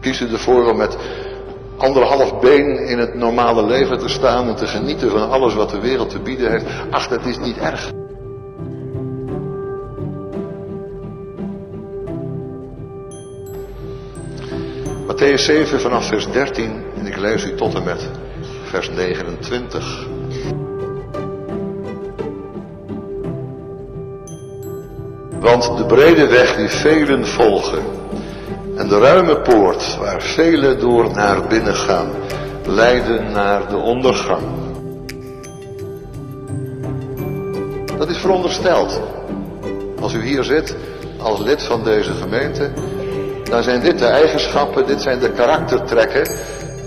Kies u ervoor om met anderhalf been in het normale leven te staan en te genieten van alles wat de wereld te bieden heeft. Ach, dat is niet erg. Matthäus 7 vanaf vers 13 en ik lees u tot en met vers 29. Want de brede weg die velen volgen en de ruime poort waar velen door naar binnen gaan, leiden naar de ondergang. Dat is verondersteld. Als u hier zit als lid van deze gemeente, dan zijn dit de eigenschappen, dit zijn de karaktertrekken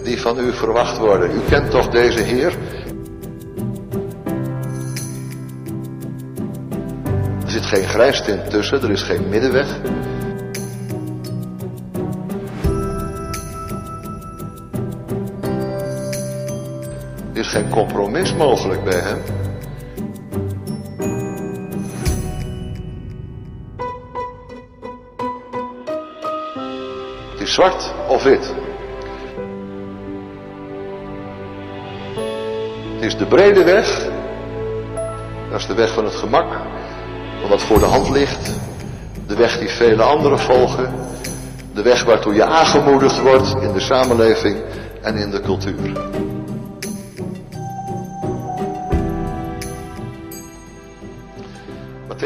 die van u verwacht worden. U kent toch deze Heer? Er zit geen grijstint tussen, er is geen middenweg. Geen compromis mogelijk bij hem. Het is zwart of wit. Het is de brede weg. Dat is de weg van het gemak. Van wat voor de hand ligt. De weg die vele anderen volgen. De weg waartoe je aangemoedigd wordt in de samenleving en in de cultuur.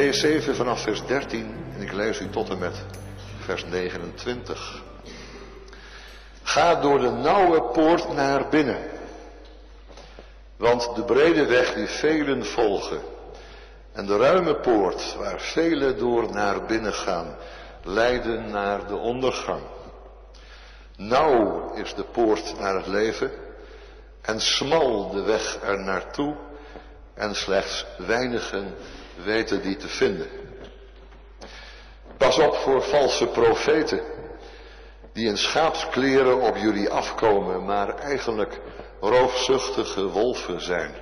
Matthäus 7 vanaf vers 13 en ik lees u tot en met vers 29. Ga door de nauwe poort naar binnen. Want de brede weg die velen volgen en de ruime poort waar velen door naar binnen gaan, leiden naar de ondergang. Nauw is de poort naar het leven en smal de weg er naartoe en slechts weinigen weten die te vinden. Pas op voor valse profeten die in schaapskleren op jullie afkomen, maar eigenlijk roofzuchtige wolven zijn.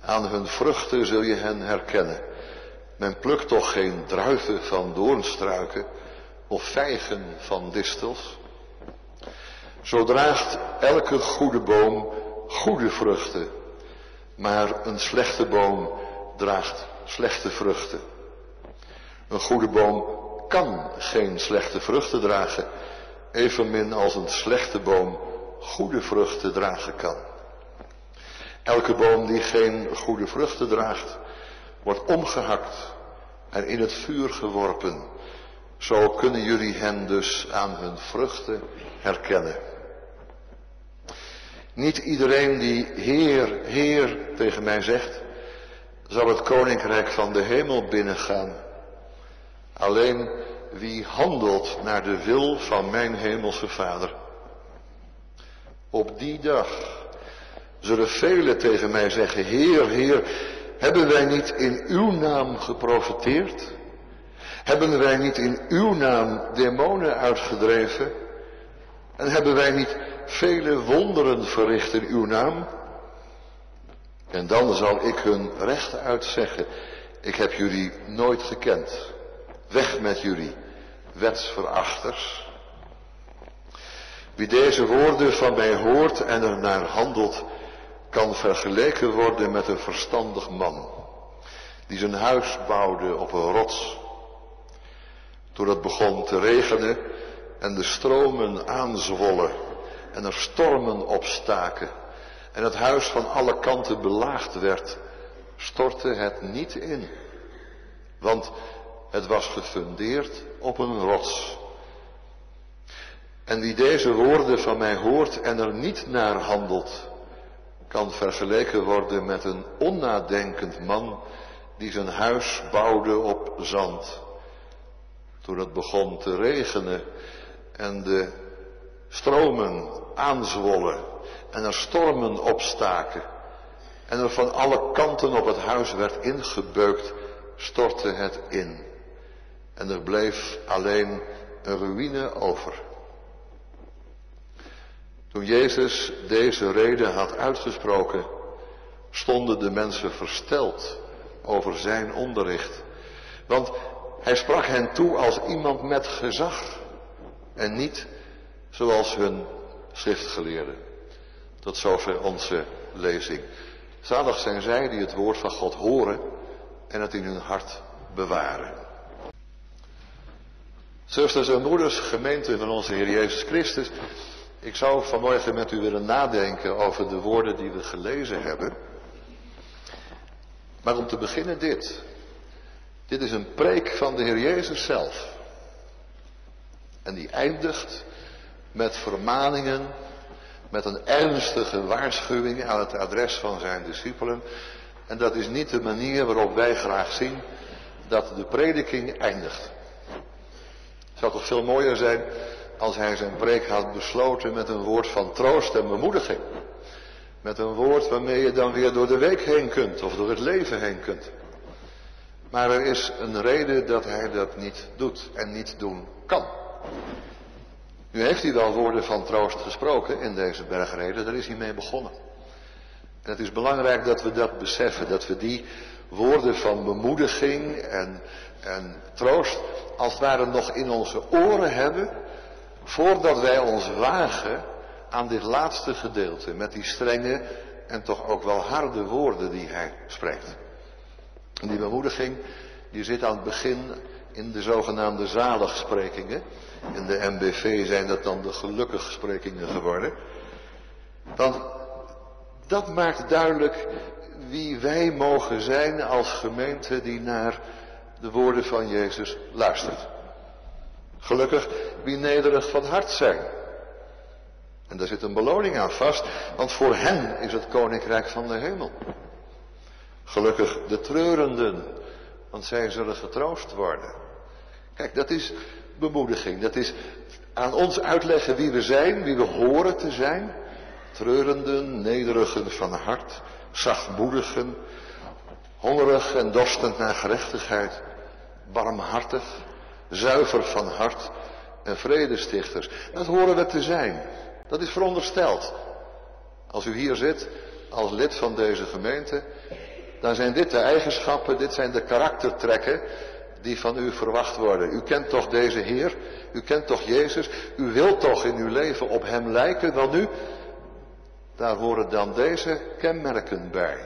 Aan hun vruchten zul je hen herkennen. Men plukt toch geen druiven van doornstruiken of vijgen van distels? Zo draagt elke goede boom goede vruchten, maar een slechte boom draagt slechte vruchten. Een goede boom kan geen slechte vruchten dragen, evenmin als een slechte boom goede vruchten dragen kan. Elke boom die geen goede vruchten draagt, wordt omgehakt en in het vuur geworpen. Zo kunnen jullie hen dus aan hun vruchten herkennen. Niet iedereen die Heer, Heer tegen mij zegt, zal het koninkrijk van de hemel binnengaan. Alleen wie handelt naar de wil van mijn hemelse Vader. Op die dag zullen velen tegen mij zeggen, Heer, Heer, hebben wij niet in uw naam geprofiteerd? Hebben wij niet in uw naam demonen uitgedreven? En hebben wij niet vele wonderen verricht in uw naam? En dan zal ik hun rechtuit zeggen, ik heb jullie nooit gekend. Weg met jullie, wetsverachters. Wie deze woorden van mij hoort en er naar handelt, kan vergeleken worden met een verstandig man, die zijn huis bouwde op een rots. Toen het begon te regenen en de stromen aanzwollen en er stormen opstaken en het huis van alle kanten belaagd werd, stortte het niet in. Want het was gefundeerd op een rots. En wie deze woorden van mij hoort en er niet naar handelt, kan vergeleken worden met een onnadenkend man die zijn huis bouwde op zand. Toen het begon te regenen en de stromen aanzwollen en er stormen opstaken en er van alle kanten op het huis werd ingebeukt, stortte het in. En er bleef alleen een ruïne over. Toen Jezus deze reden had uitgesproken, stonden de mensen versteld over zijn onderricht. Want hij sprak hen toe als iemand met gezag en niet zoals hun schriftgeleerden. Tot zover onze lezing. Zalig zijn zij die het woord van God horen en het in hun hart bewaren. Zusters en broeders, gemeente van onze Heer Jezus Christus. Ik zou vanmorgen met u willen nadenken over de woorden die we gelezen hebben. Maar om te beginnen dit. Dit is een preek van de Heer Jezus zelf. En die eindigt met vermaningen, met een ernstige waarschuwing aan het adres van zijn discipelen. En dat is niet de manier waarop wij graag zien dat de prediking eindigt. Het zou toch veel mooier zijn als hij zijn preek had besloten met een woord van troost en bemoediging. Met een woord waarmee je dan weer door de week heen kunt of door het leven heen kunt. Maar er is een reden dat hij dat niet doet en niet doen kan. Nu heeft hij wel woorden van troost gesproken in deze bergreden, daar is hij mee begonnen. En het is belangrijk dat we dat beseffen, dat we die woorden van bemoediging en, en troost als het ware nog in onze oren hebben, voordat wij ons wagen aan dit laatste gedeelte met die strenge en toch ook wel harde woorden die hij spreekt. En die bemoediging die zit aan het begin in de zogenaamde zaligsprekingen. In de MBV zijn dat dan de gelukkigsprekingen geworden. Want dat maakt duidelijk wie wij mogen zijn als gemeente die naar de woorden van Jezus luistert. Gelukkig wie nederig van hart zijn. En daar zit een beloning aan vast, want voor hen is het koninkrijk van de hemel. Gelukkig de treurenden, want zij zullen getroost worden. Kijk, dat is bemoediging. Dat is aan ons uitleggen wie we zijn, wie we horen te zijn. Treurenden, nederigen van hart, zachtmoedigen, hongerig en dorstend naar gerechtigheid, barmhartig, zuiver van hart en vredestichters. Dat horen we te zijn. Dat is verondersteld. Als u hier zit als lid van deze gemeente, dan zijn dit de eigenschappen, dit zijn de karaktertrekken die van u verwacht worden. U kent toch deze Heer, u kent toch Jezus, u wilt toch in uw leven op Hem lijken, dan nu, daar horen dan deze kenmerken bij.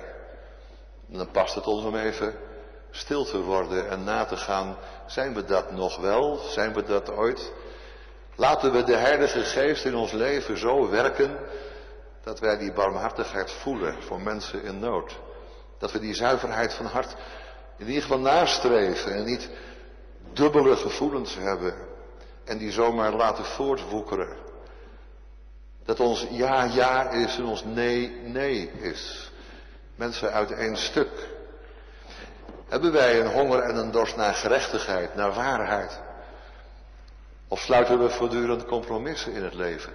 En dan past het ons om even stil te worden en na te gaan, zijn we dat nog wel? Zijn we dat ooit? Laten we de Heilige Geest in ons leven zo werken dat wij die barmhartigheid voelen voor mensen in nood. Dat we die zuiverheid van hart in ieder geval nastreven en niet dubbele gevoelens hebben en die zomaar laten voortwoekeren. Dat ons ja ja is en ons nee nee is. Mensen uit één stuk. Hebben wij een honger en een dorst naar gerechtigheid, naar waarheid? Of sluiten we voortdurend compromissen in het leven?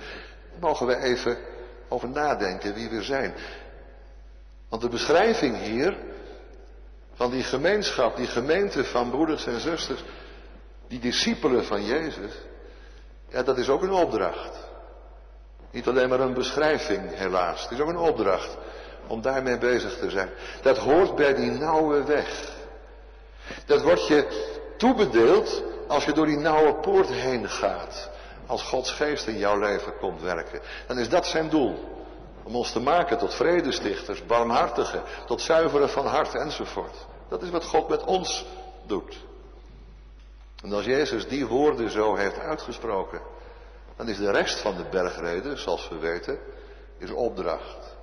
Mogen we even over nadenken wie we zijn. Want de beschrijving hier van die gemeenschap, die gemeente van broeders en zusters, die discipelen van Jezus, ja, dat is ook een opdracht. Niet alleen maar een beschrijving, helaas. Het is ook een opdracht om daarmee bezig te zijn. Dat hoort bij die nauwe weg. Dat wordt je toebedeeld als je door die nauwe poort heen gaat. Als Gods geest in jouw leven komt werken. Dan is dat zijn doel. Om ons te maken tot vredestichters, barmhartigen, tot zuiveren van hart enzovoort. Dat is wat God met ons doet. En als Jezus die woorden zo heeft uitgesproken, Dan is de rest van de bergreden, zoals we weten, is opdracht.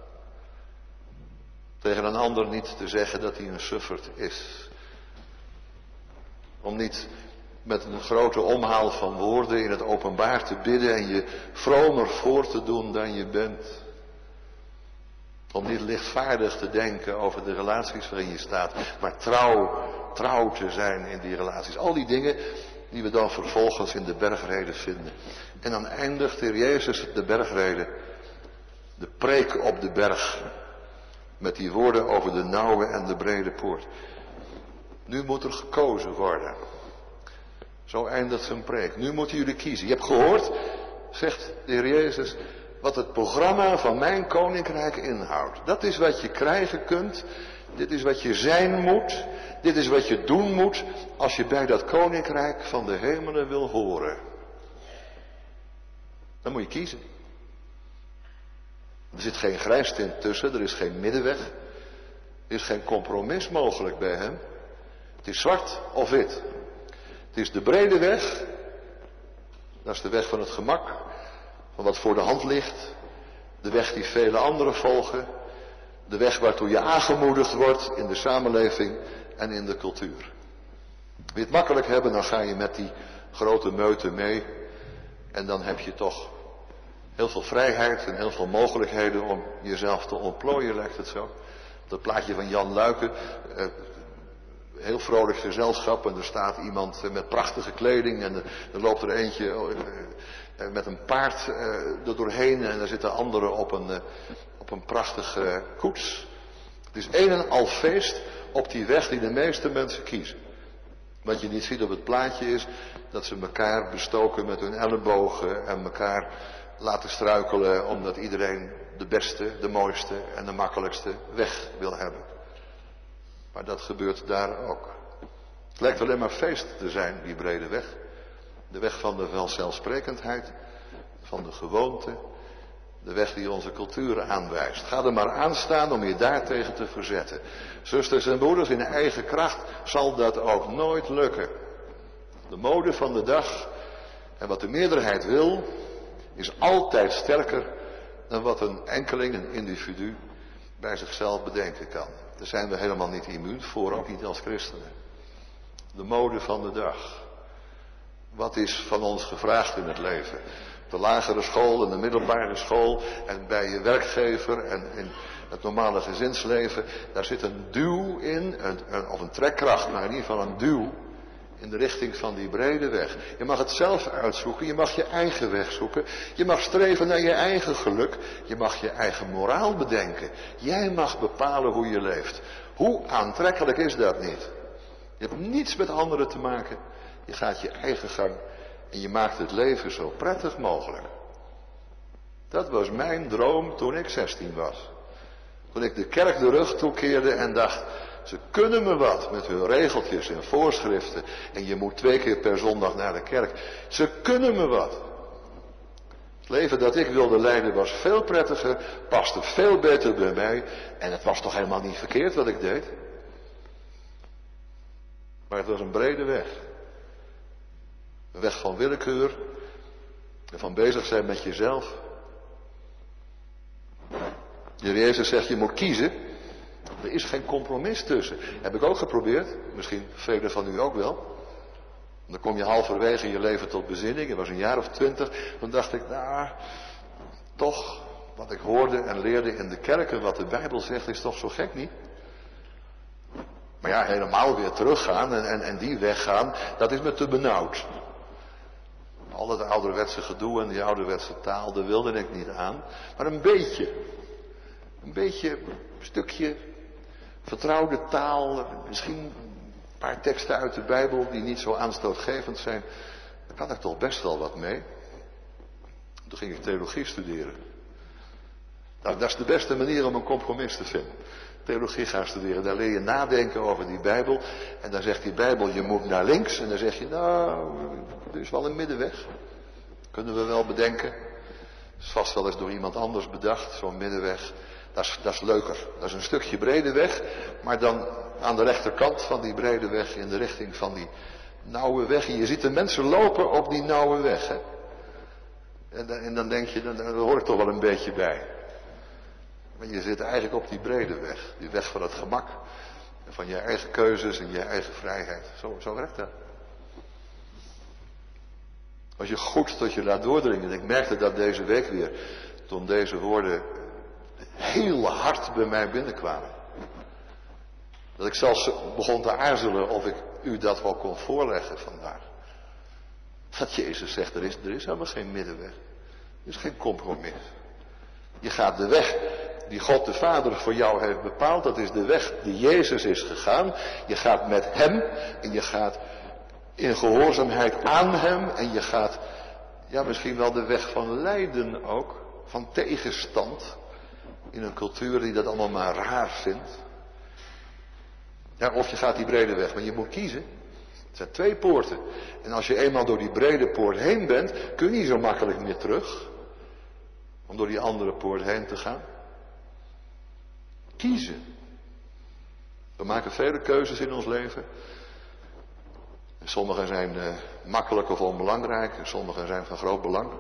Tegen een ander niet te zeggen dat hij een sufferd is. Om niet met een grote omhaal van woorden in het openbaar te bidden en je vromer voor te doen dan je bent. Om niet lichtvaardig te denken over de relaties waarin je staat, maar trouw, trouw te zijn in die relaties. Al die dingen die we dan vervolgens in de bergreden vinden. En dan eindigt de Jezus de bergreden, de preek op de berg, met die woorden over de nauwe en de brede poort. Nu moet er gekozen worden. Zo eindigt zijn preek. Nu moeten jullie kiezen. Je hebt gehoord, zegt de Heer Jezus, wat het programma van mijn koninkrijk inhoudt. Dat is wat je krijgen kunt. Dit is wat je zijn moet. Dit is wat je doen moet als je bij dat koninkrijk van de hemelen wil horen. Dan moet je kiezen. Er zit geen grijstint tussen, er is geen middenweg. Er is geen compromis mogelijk bij hem. Het is zwart of wit. Het is de brede weg. Dat is de weg van het gemak. Van wat voor de hand ligt. De weg die vele anderen volgen. De weg waartoe je aangemoedigd wordt in de samenleving en in de cultuur. Wil je het makkelijk hebben, dan ga je met die grote meute mee. En dan heb je toch heel veel vrijheid en heel veel mogelijkheden om jezelf te ontplooien, lijkt het zo. Dat plaatje van Jan Luiken, eh, heel vrolijk gezelschap en er staat iemand met prachtige kleding en er loopt er eentje eh, eh, met een paard eh, er doorheen en er zitten anderen op een, op een prachtige koets. Het is een en al feest op die weg die de meeste mensen kiezen. Wat je niet ziet op het plaatje is dat ze elkaar bestoken met hun ellebogen en elkaar laten struikelen omdat iedereen de beste, de mooiste en de makkelijkste weg wil hebben. Maar dat gebeurt daar ook. Het lijkt alleen maar feest te zijn, die brede weg. De weg van de vanzelfsprekendheid, van de gewoonte, de weg die onze cultuur aanwijst. Ga er maar aan staan om je daartegen te verzetten. Zusters en broeders, in eigen kracht zal dat ook nooit lukken. De mode van de dag en wat de meerderheid wil, is altijd sterker dan wat een enkeling, een individu, bij zichzelf bedenken kan. Daar zijn we helemaal niet immuun voor, ook niet als christenen. De mode van de dag. Wat is van ons gevraagd in het leven? De lagere school en de middelbare school en bij je werkgever en in het normale gezinsleven. Daar zit een duw in, of een trekkracht, maar in ieder geval een duw in de richting van die brede weg. Je mag het zelf uitzoeken, je mag je eigen weg zoeken, je mag streven naar je eigen geluk, je mag je eigen moraal bedenken. Jij mag bepalen hoe je leeft. Hoe aantrekkelijk is dat niet? Je hebt niets met anderen te maken, je gaat je eigen gang en je maakt het leven zo prettig mogelijk. Dat was mijn droom toen ik 16 was. Toen ik de kerk de rug toekeerde en dacht, ze kunnen me wat met hun regeltjes en voorschriften. En je moet twee keer per zondag naar de kerk. Ze kunnen me wat. Het leven dat ik wilde leiden was veel prettiger, paste veel beter bij mij. En het was toch helemaal niet verkeerd wat ik deed. Maar het was een brede weg. Weg van willekeur. En van bezig zijn met jezelf. Jezus zegt, je moet kiezen. Er is geen compromis tussen. Heb ik ook geprobeerd. Misschien velen van u ook wel. Dan kom je halverwege in je leven tot bezinning. Het was een jaar of twintig. Dan dacht ik, nou, toch, wat ik hoorde en leerde in de kerken, wat de Bijbel zegt, is toch zo gek niet? Maar ja, helemaal weer teruggaan en, en, en die weggaan, dat is me te benauwd. Al dat ouderwetse gedoe en die ouderwetse taal, daar wilde ik niet aan. Maar een beetje, een beetje, een stukje vertrouwde taal, misschien een paar teksten uit de Bijbel die niet zo aanstootgevend zijn. Daar kan ik toch best wel wat mee. Toen ging ik theologie studeren. Nou, dat is de beste manier om een compromis te vinden. Theologie gaan studeren, daar leer je nadenken over die Bijbel. En dan zegt die Bijbel, je moet naar links. En dan zeg je, nou, er is wel een middenweg. Kunnen we wel bedenken. Is vast wel eens door iemand anders bedacht, zo'n middenweg. Dat is, dat is leuker. Dat is een stukje brede weg, maar dan aan de rechterkant van die brede weg in de richting van die nauwe weg. En je ziet de mensen lopen op die nauwe weg. Hè? En dan denk je, daar hoor ik toch wel een beetje bij. Maar je zit eigenlijk op die brede weg. Die weg van het gemak. En van je eigen keuzes en je eigen vrijheid. Zo, zo werkt dat. Als je goed tot je laat doordringen. En ik merkte dat deze week weer. Toen deze woorden heel hard bij mij binnenkwamen. Dat ik zelfs begon te aarzelen of ik u dat wel kon voorleggen vandaag. Dat Jezus zegt, er is, er is helemaal geen middenweg. Er is geen compromis. Je gaat de weg die God de Vader voor jou heeft bepaald. Dat is de weg die Jezus is gegaan. Je gaat met Hem en je gaat in gehoorzaamheid aan Hem. En je gaat, ja misschien wel de weg van lijden ook. Van tegenstand. In een cultuur die dat allemaal maar raar vindt. Ja, of je gaat die brede weg, maar je moet kiezen. Het zijn twee poorten. En als je eenmaal door die brede poort heen bent, kun je niet zo makkelijk meer terug. Om door die andere poort heen te gaan. Kiezen. We maken vele keuzes in ons leven. sommige zijn uh, makkelijk of onbelangrijk. Sommige zijn van groot belang.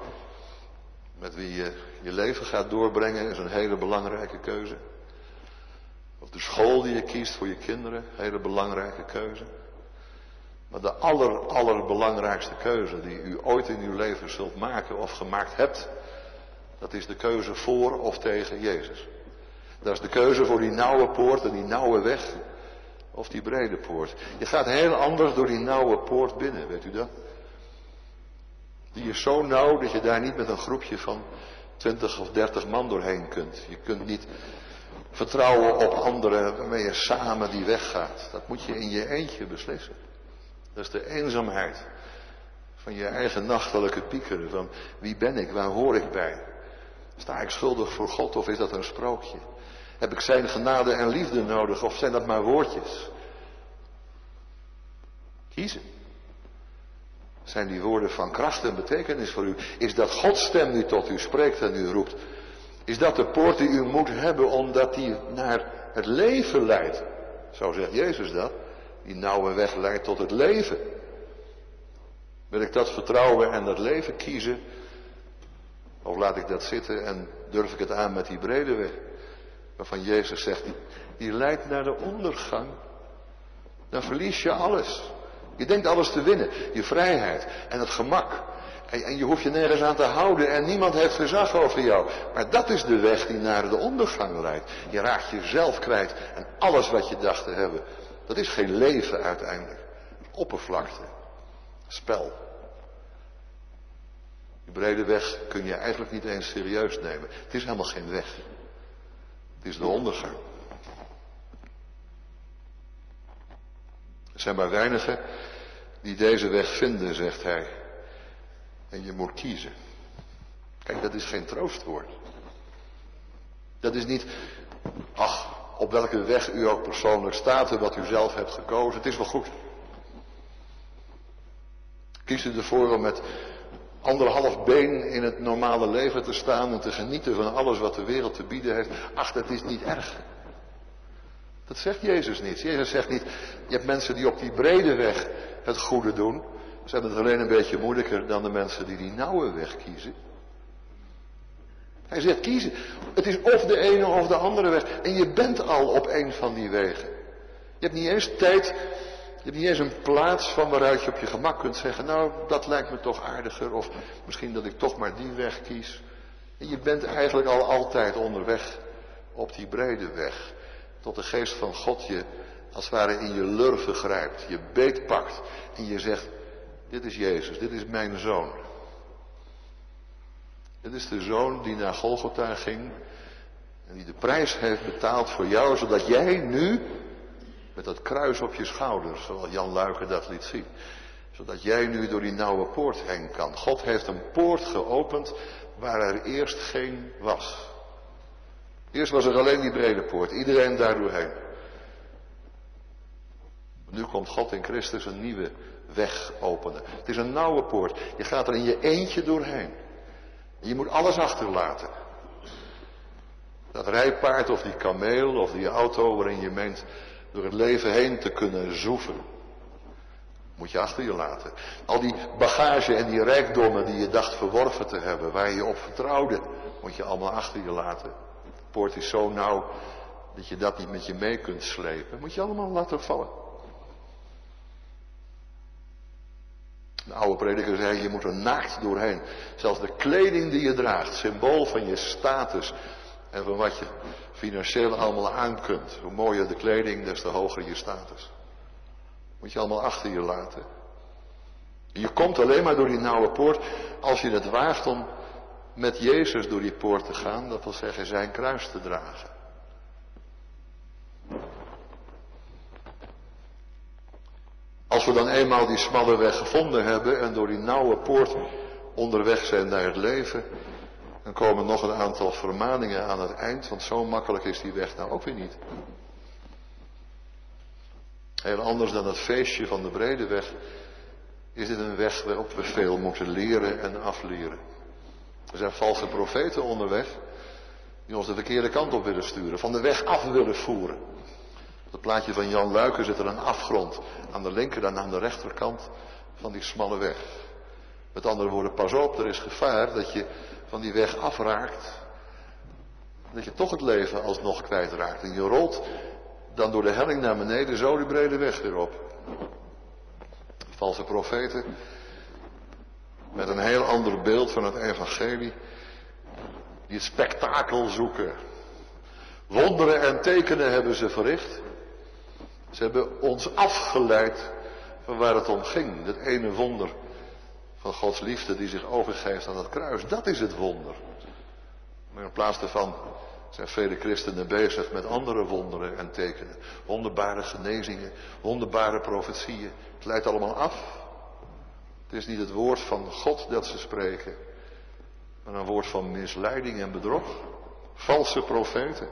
Met wie je je leven gaat doorbrengen is een hele belangrijke keuze. Of de school die je kiest voor je kinderen, hele belangrijke keuze. Maar de aller, allerbelangrijkste keuze die u ooit in uw leven zult maken of gemaakt hebt, dat is de keuze voor of tegen Jezus. Dat is de keuze voor die nauwe poort en die nauwe weg of die brede poort. Je gaat heel anders door die nauwe poort binnen, weet u dat? Die is zo nauw dat je daar niet met een groepje van 20 of 30 man doorheen kunt. Je kunt niet vertrouwen op anderen waarmee je samen die weg gaat. Dat moet je in je eentje beslissen. Dat is de eenzaamheid van je eigen nachtelijke piekeren. Van wie ben ik, waar hoor ik bij? Sta ik schuldig voor God of is dat een sprookje? Heb ik zijn genade en liefde nodig of zijn dat maar woordjes? Kiezen. Zijn die woorden van kracht en betekenis voor u? Is dat Gods stem die tot u spreekt en u roept? Is dat de poort die u moet hebben omdat die naar het leven leidt? Zo zegt Jezus dat. Die nauwe weg leidt tot het leven. Wil ik dat vertrouwen en dat leven kiezen? Of laat ik dat zitten en durf ik het aan met die brede weg? Waarvan Jezus zegt, die, leidt naar de ondergang. Dan verlies je alles. Je denkt alles te winnen. Je vrijheid en het gemak. En, en je hoeft je nergens aan te houden en niemand heeft gezag over jou. Maar dat is de weg die naar de ondergang leidt. Je raakt jezelf kwijt en alles wat je dacht te hebben. Dat is geen leven uiteindelijk. Oppervlakte. Spel. Die brede weg kun je eigenlijk niet eens serieus nemen. Het is helemaal geen weg. Het is de ondergang. Er zijn maar weinigen die deze weg vinden, zegt hij. En je moet kiezen. Kijk, dat is geen troostwoord. Dat is niet, ach, op welke weg u ook persoonlijk staat en wat u zelf hebt gekozen. Het is wel goed. Kies u ervoor om met anderhalf been in het normale leven te staan en te genieten van alles wat de wereld te bieden heeft. Ach, dat is niet erg. Dat zegt Jezus niet. Jezus zegt niet, je hebt mensen die op die brede weg het goede doen. Ze hebben het alleen een beetje moeilijker dan de mensen die die nauwe weg kiezen. Hij zegt kiezen. Het is of de ene of de andere weg. En je bent al op een van die wegen. Je hebt niet eens tijd, je hebt niet eens een plaats van waaruit je op je gemak kunt zeggen, nou dat lijkt me toch aardiger. Of misschien dat ik toch maar die weg kies. En je bent eigenlijk al altijd onderweg op die brede weg. Tot de geest van God je als het ware in je lurven grijpt, je beet pakt en je zegt, dit is Jezus, dit is mijn zoon. Dit is de zoon die naar Golgotha ging en die de prijs heeft betaald voor jou, zodat jij nu met dat kruis op je schouders, zoals Jan Luiker dat liet zien, zodat jij nu door die nauwe poort heen kan. God heeft een poort geopend waar er eerst geen was. Eerst was er alleen die brede poort, iedereen daar doorheen. Nu komt God in Christus een nieuwe weg openen. Het is een nauwe poort. Je gaat er in je eentje doorheen. Je moet alles achterlaten. Dat rijpaard of die kameel of die auto waarin je meent door het leven heen te kunnen zoeven. Moet je achter je laten. Al die bagage en die rijkdommen die je dacht verworven te hebben, waar je op vertrouwde, moet je allemaal achter je laten. De poort is zo nauw dat je dat niet met je mee kunt slepen. Moet je allemaal laten vallen. De oude prediker zei, je moet er naakt doorheen. Zelfs de kleding die je draagt, symbool van je status en van wat je financieel allemaal aan kunt. Hoe mooier de kleding, des te hoger je status. Moet je allemaal achter je laten. Je komt alleen maar door die nauwe poort als je het waagt om met Jezus door die poort te gaan. Dat wil zeggen zijn kruis te dragen. Als we dan eenmaal die smalle weg gevonden hebben en door die nauwe poort onderweg zijn naar het leven, dan komen nog een aantal vermaningen aan het eind, want zo makkelijk is die weg nou ook weer niet. Heel anders dan het feestje van de brede weg is dit een weg waarop we veel moeten leren en afleren. Er zijn valse profeten onderweg die ons de verkeerde kant op willen sturen, van de weg af willen voeren. Op het plaatje van Jan Luiken zit er een afgrond aan de linker en aan de rechterkant van die smalle weg. Met andere woorden, pas op, er is gevaar dat je van die weg afraakt. Dat je toch het leven alsnog kwijtraakt. En je rolt dan door de helling naar beneden zo die brede weg weer op. Valse profeten. Met een heel ander beeld van het evangelie. Die het spektakel zoeken. Wonderen en tekenen hebben ze verricht. Ze hebben ons afgeleid van waar het om ging. Dat ene wonder van Gods liefde die zich overgeeft aan het kruis. Dat is het wonder. Maar in plaats daarvan zijn vele christenen bezig met andere wonderen en tekenen. Wonderbare genezingen, wonderbare profetieën. Het leidt allemaal af. Het is niet het woord van God dat ze spreken, maar een woord van misleiding en bedrog. Valse profeten.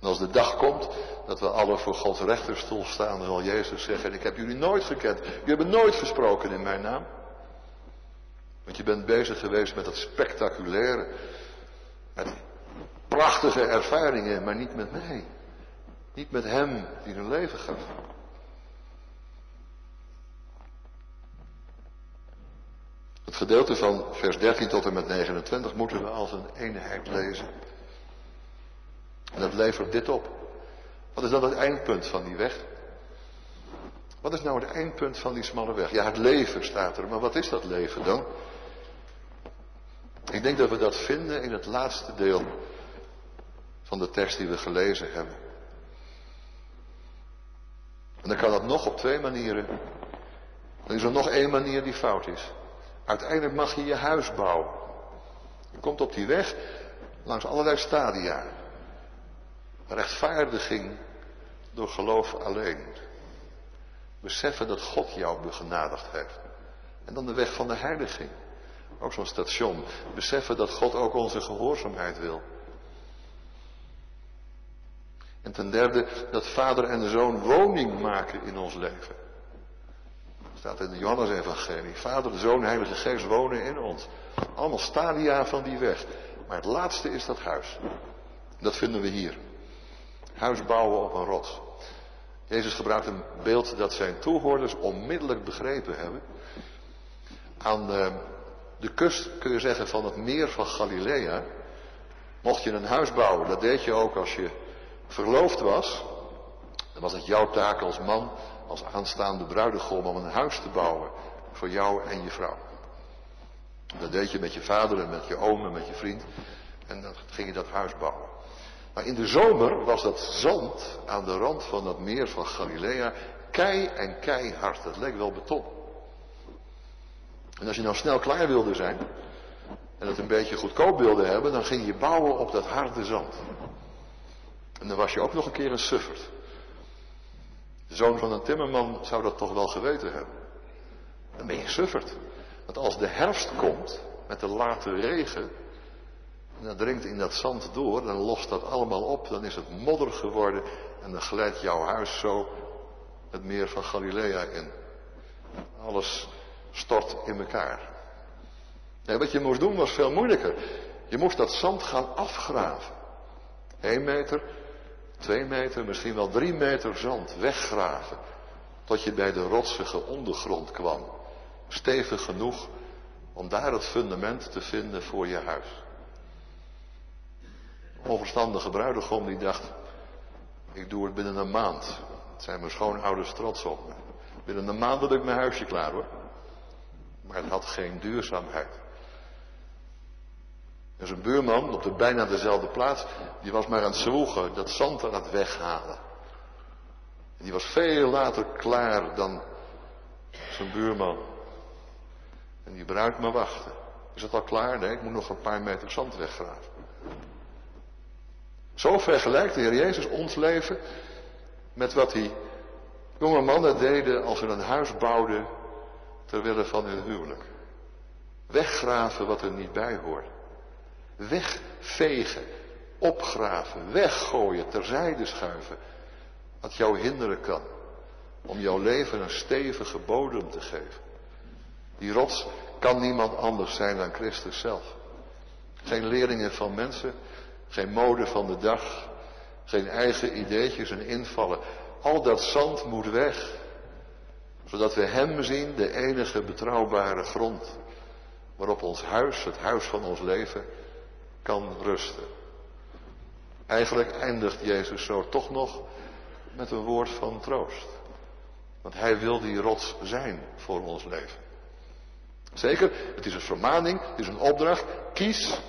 En als de dag komt dat we alle voor Gods rechterstoel staan, dan zal Jezus zeggen, ik heb jullie nooit gekend. Jullie hebben nooit gesproken in mijn naam. Want je bent bezig geweest met het spectaculaire. Met prachtige ervaringen, maar niet met mij. Niet met hem die een leven gaf. Het gedeelte van vers 13 tot en met 29 moeten we als een eenheid lezen. En dat levert dit op. Wat is dan het eindpunt van die weg? Wat is nou het eindpunt van die smalle weg? Ja, het leven staat er, maar wat is dat leven dan? Ik denk dat we dat vinden in het laatste deel van de tekst die we gelezen hebben. En dan kan dat nog op twee manieren. Dan is er nog één manier die fout is. Uiteindelijk mag je je huis bouwen. Je komt op die weg langs allerlei stadia. Rechtvaardiging door geloof alleen. Beseffen dat God jou begenadigd heeft. En dan de weg van de heiliging. Ook zo'n station. Beseffen dat God ook onze gehoorzaamheid wil. En ten derde dat vader en zoon woning maken in ons leven. Dat staat in de Johannes-evangelie. Vader, de zoon, heilige geest wonen in ons. Allemaal stadia van die weg. Maar het laatste is dat huis. Dat vinden we hier. Huis bouwen op een rots. Jezus gebruikt een beeld dat zijn toehoorders onmiddellijk begrepen hebben. Aan de, de kust kun je zeggen van het meer van Galilea. Mocht je een huis bouwen, dat deed je ook als je verloofd was, dan was het jouw taak als man, als aanstaande bruidegom om een huis te bouwen voor jou en je vrouw. Dat deed je met je vader en met je oom en met je vriend. En dan ging je dat huis bouwen. Maar in de zomer was dat zand aan de rand van dat meer van Galilea kei en keihard. Dat leek wel beton. En als je nou snel klaar wilde zijn en het een beetje goedkoop wilde hebben, dan ging je bouwen op dat harde zand. En dan was je ook nog een keer een sufferd. De zoon van een timmerman zou dat toch wel geweten hebben. Dan ben je sufferd. Want als de herfst komt, met de late regen, en dringt in dat zand door, dan lost dat allemaal op, dan is het modder geworden en dan glijdt jouw huis zo het meer van Galilea in. Alles stort in elkaar. Nee, wat je moest doen was veel moeilijker. Je moest dat zand gaan afgraven. 1 meter, Twee meter, misschien wel drie meter zand weggraven. tot je bij de rotsige ondergrond kwam. Stevig genoeg om daar het fundament te vinden voor je huis. Onverstandige bruidegom die dacht, ik doe het binnen een maand. Het zijn mijn schoonouders trots op me. Binnen een maand had ik mijn huisje klaar hoor. Maar het had geen duurzaamheid. Is een buurman op de bijna dezelfde plaats. Die was maar aan het zwoegen, dat zand aan het weghalen. En die was veel later klaar dan zijn buurman. En die bruid maar wachten. Is het al klaar? Nee, ik moet nog een paar meter zand weggraven. Zo vergelijkt de Heer Jezus ons leven met wat die jonge mannen deden als ze een huis bouwden ter wille van hun huwelijk. Weggraven wat er niet bij hoort. Wegvegen, opgraven, weggooien, terzijde schuiven. Wat jou hinderen kan om jouw leven een stevige bodem te geven. Die rots kan niemand anders zijn dan Christus zelf. Geen leerlingen van mensen, geen mode van de dag, geen eigen ideetjes en invallen. Al dat zand moet weg, zodat we Hem zien, de enige betrouwbare grond, waarop ons huis, het huis van ons leven, kan rusten. Eigenlijk eindigt Jezus zo toch nog met een woord van troost. Want Hij wil die rots zijn voor ons leven. Zeker, het is een vermaning, het is een opdracht. Kies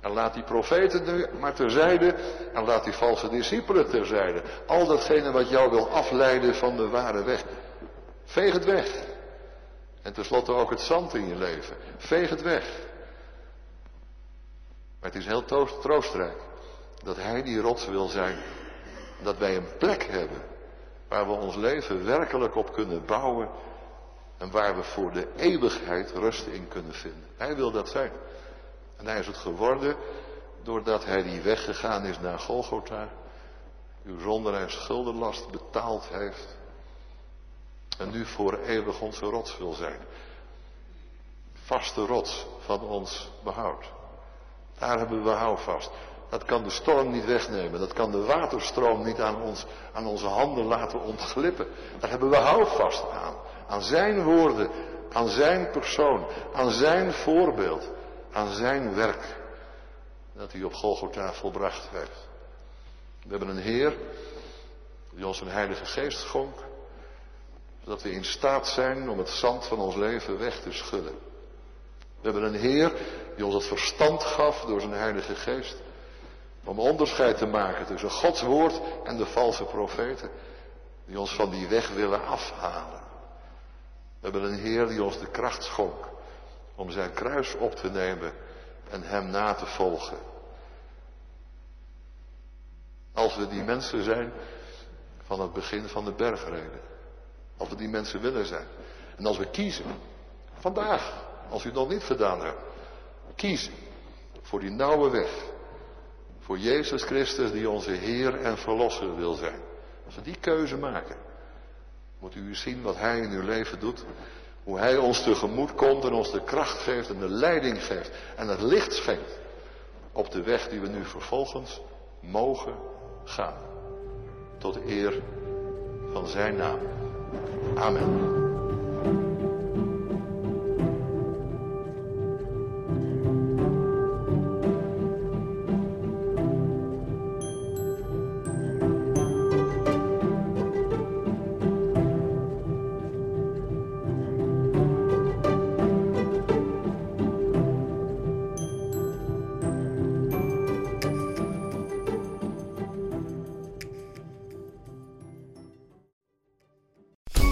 en laat die profeten nu maar terzijde en laat die valse discipelen terzijde. Al datgene wat jou wil afleiden van de ware weg. Veeg het weg. En tenslotte ook het zand in je leven. Veeg het weg. Maar het is heel troostrijk dat Hij die rots wil zijn. Dat wij een plek hebben waar we ons leven werkelijk op kunnen bouwen en waar we voor de eeuwigheid rust in kunnen vinden. Hij wil dat zijn. En hij is het geworden doordat hij die weggegaan is naar Golgotha. Uw zonde en schuldenlast betaald heeft. En nu voor eeuwig onze rots wil zijn. Vaste rots van ons behoud. Daar hebben we houvast. Dat kan de storm niet wegnemen. Dat kan de waterstroom niet aan, ons, aan onze handen laten ontglippen. Daar hebben we houvast aan. Aan zijn woorden, aan zijn persoon, aan zijn voorbeeld, aan zijn werk. Dat hij op Golgotha volbracht heeft. We hebben een Heer die ons een Heilige Geest schonk. Zodat we in staat zijn om het zand van ons leven weg te schudden. We hebben een Heer die ons het verstand gaf door zijn Heilige Geest. Om onderscheid te maken tussen Gods woord en de valse profeten. Die ons van die weg willen afhalen. We hebben een Heer die ons de kracht schonk om zijn kruis op te nemen en hem na te volgen. Als we die mensen zijn van het begin van de bergreden. Als we die mensen willen zijn. En als we kiezen, vandaag, als u het nog niet gedaan hebt, kiezen voor die nauwe weg. Voor Jezus Christus die onze Heer en Verlosser wil zijn. Als we die keuze maken, moet u zien wat Hij in uw leven doet. Hoe Hij ons tegemoet komt en ons de kracht geeft en de leiding geeft en het licht schenkt. Op de weg die we nu vervolgens mogen gaan. Tot eer van Zijn naam. Amen.